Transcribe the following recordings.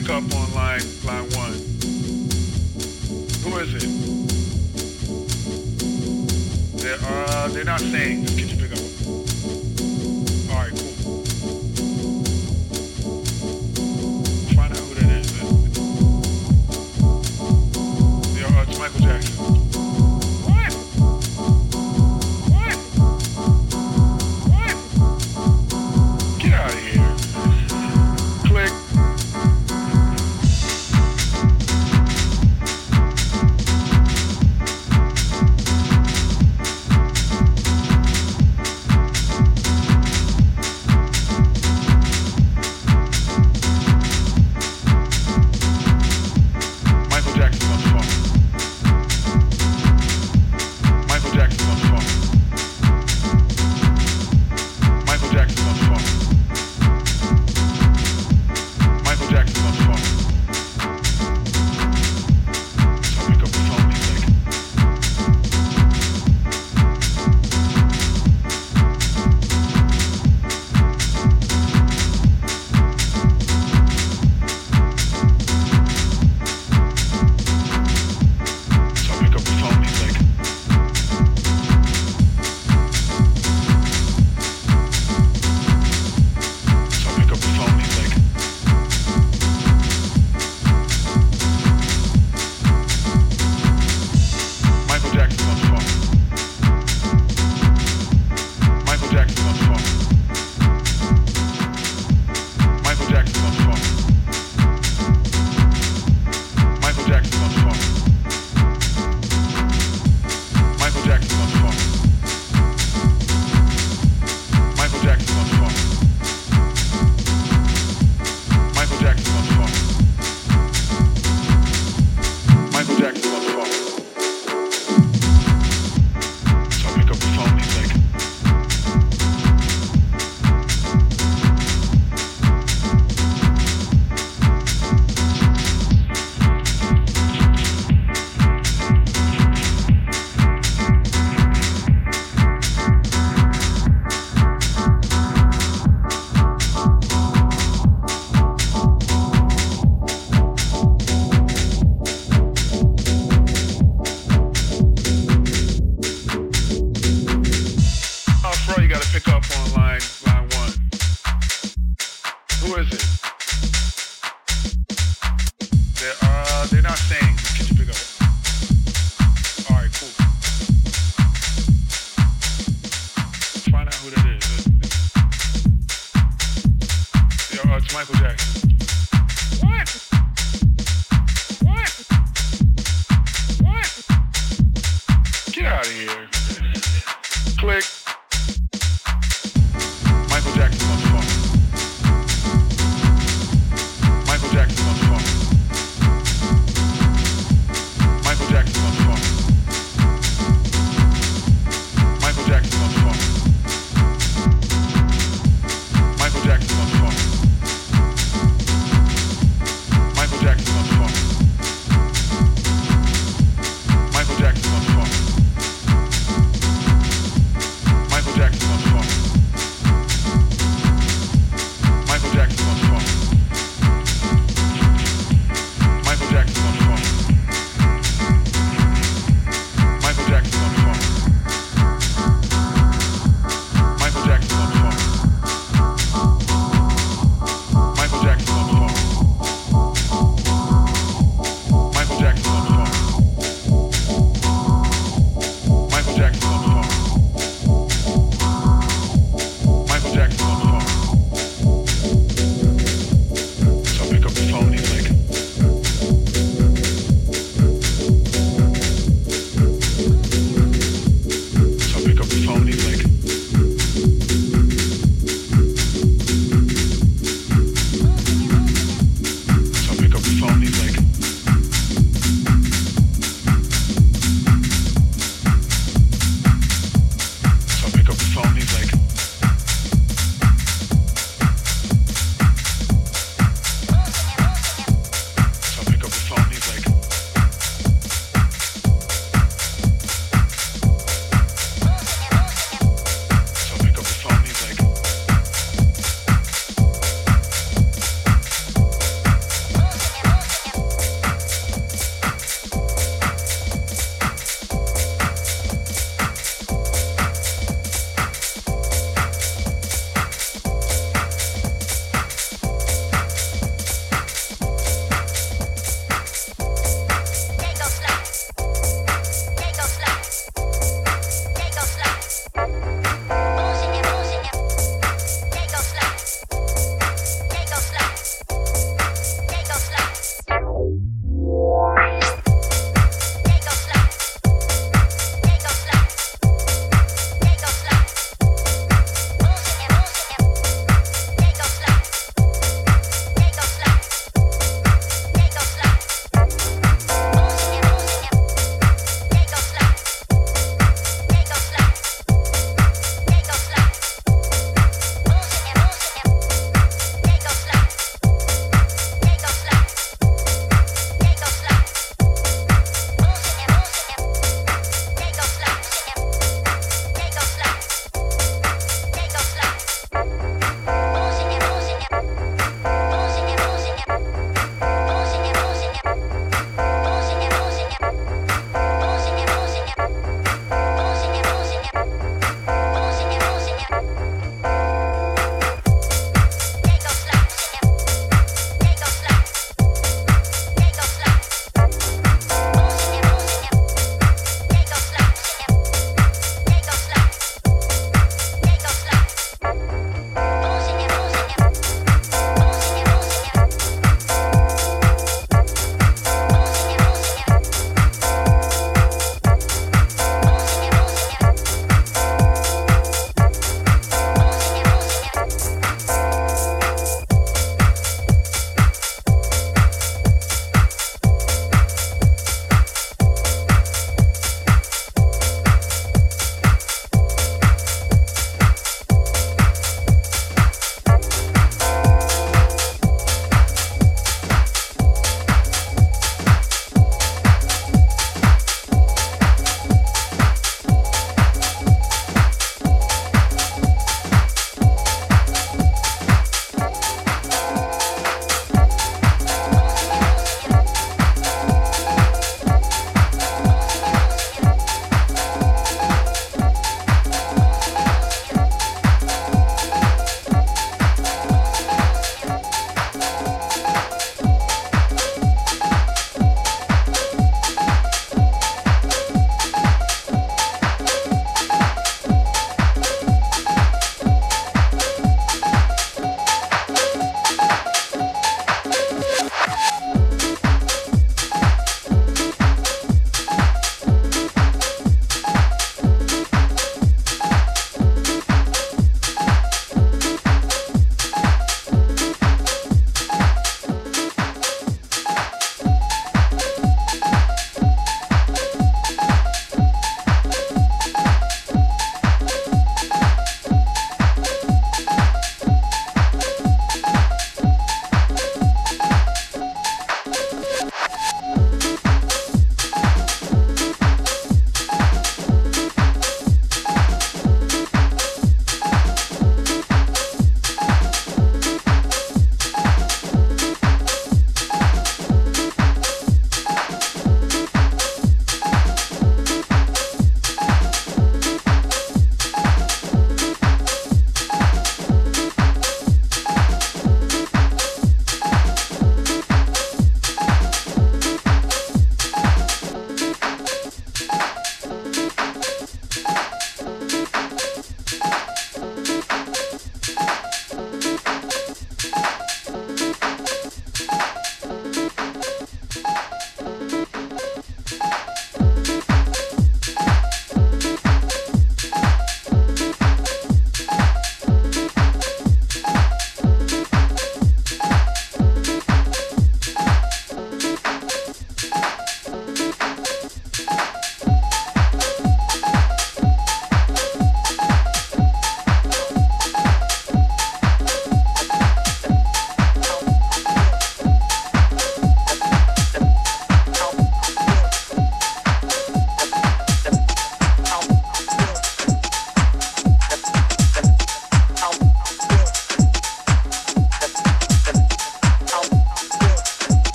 pick up on line line one? Who is it? They're uh, they're not saying. Can you pick up? All right, cool. Find out who that is. Then. Uh, it's Michael Jackson.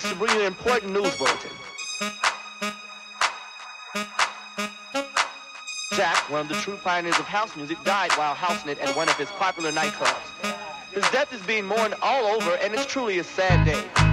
To bring you an important news bulletin. Jack, one of the true pioneers of house music, died while housing it at one of his popular nightclubs. His death is being mourned all over, and it's truly a sad day.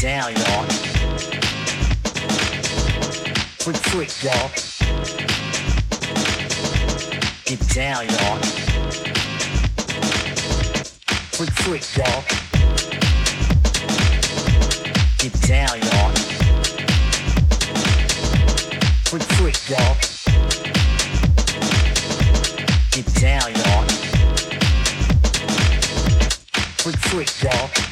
down, y'all. Freak, freak, y'all. Get down, y'all. Freak, freak, y'all. Get down, y'all. Freak, freak, y'all. Get down, y'all. Freak, freak, y'all.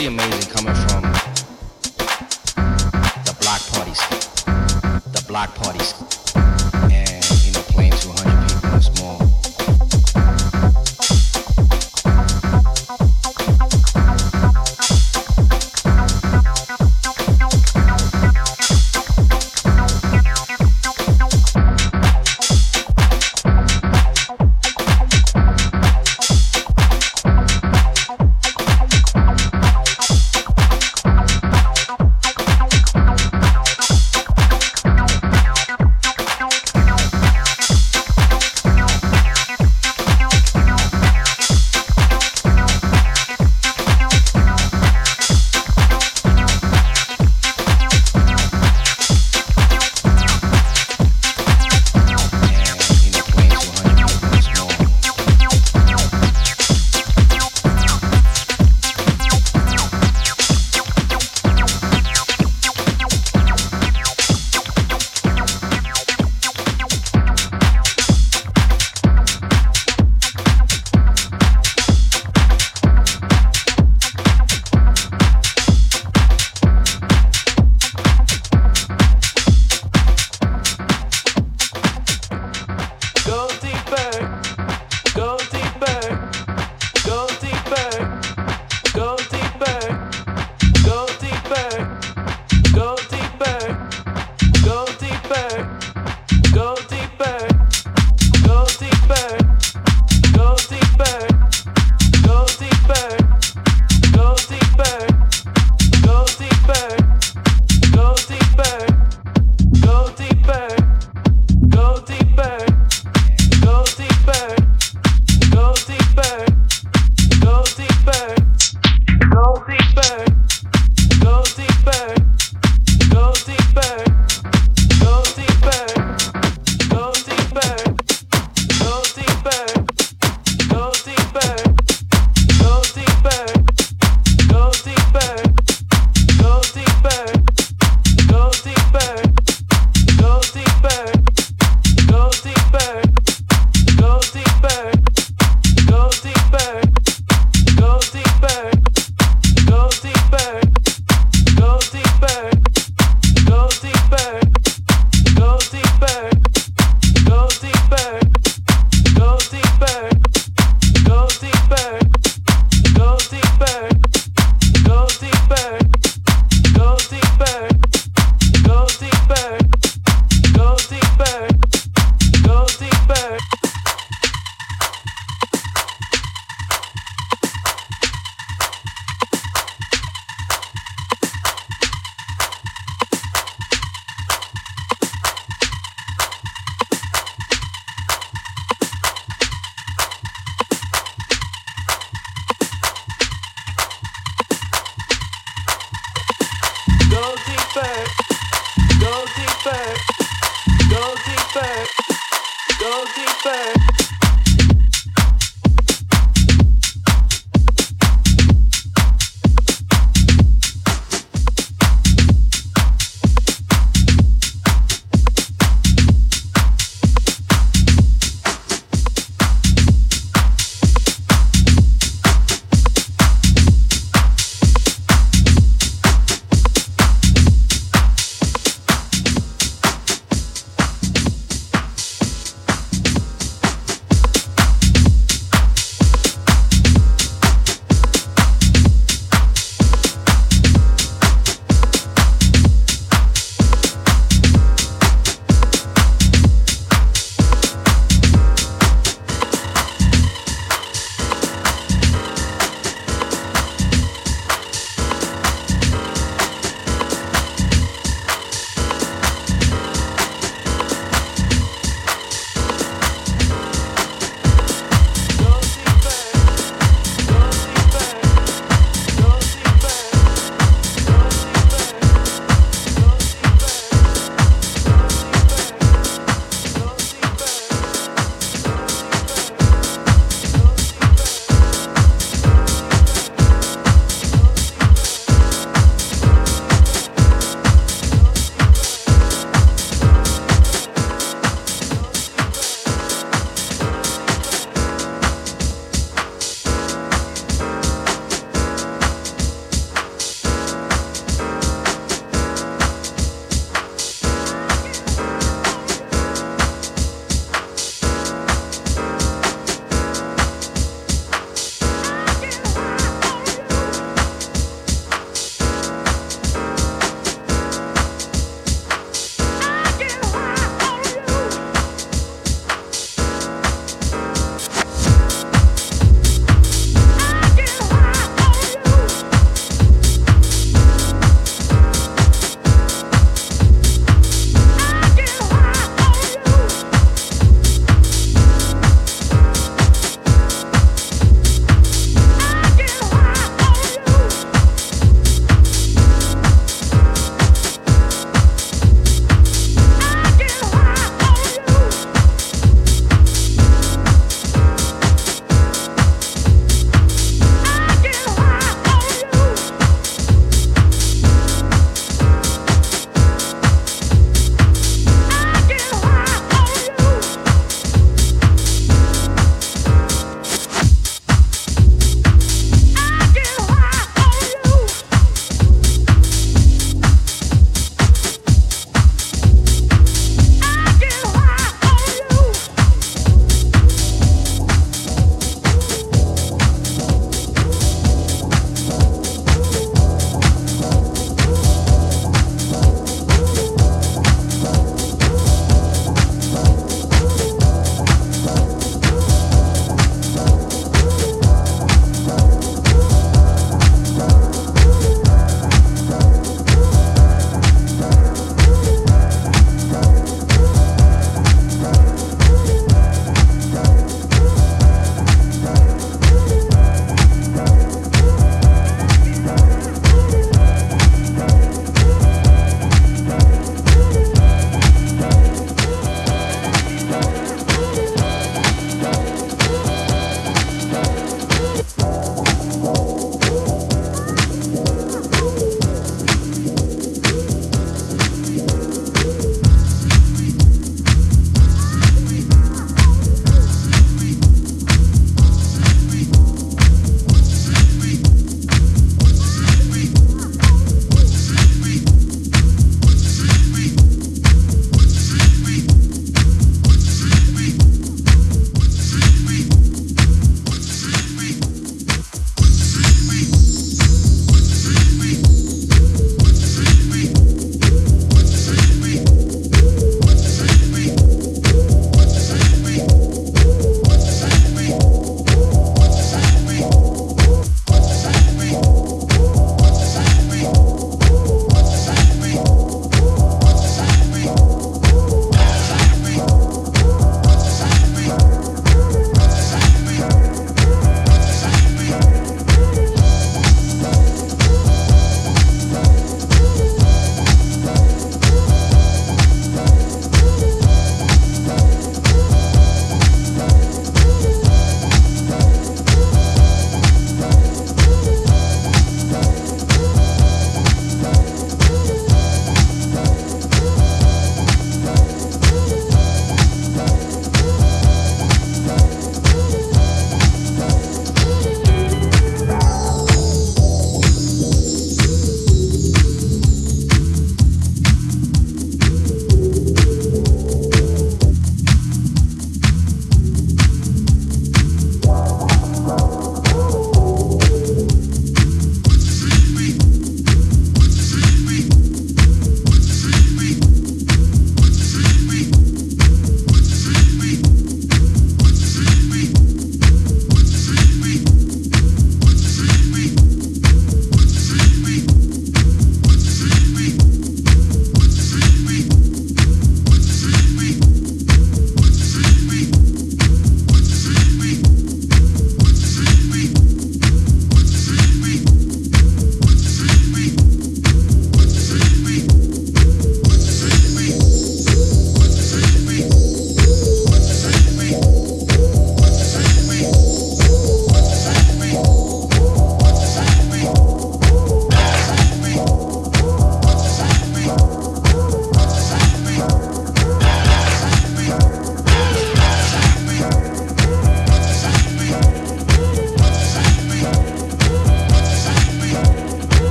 Pretty amazing coming from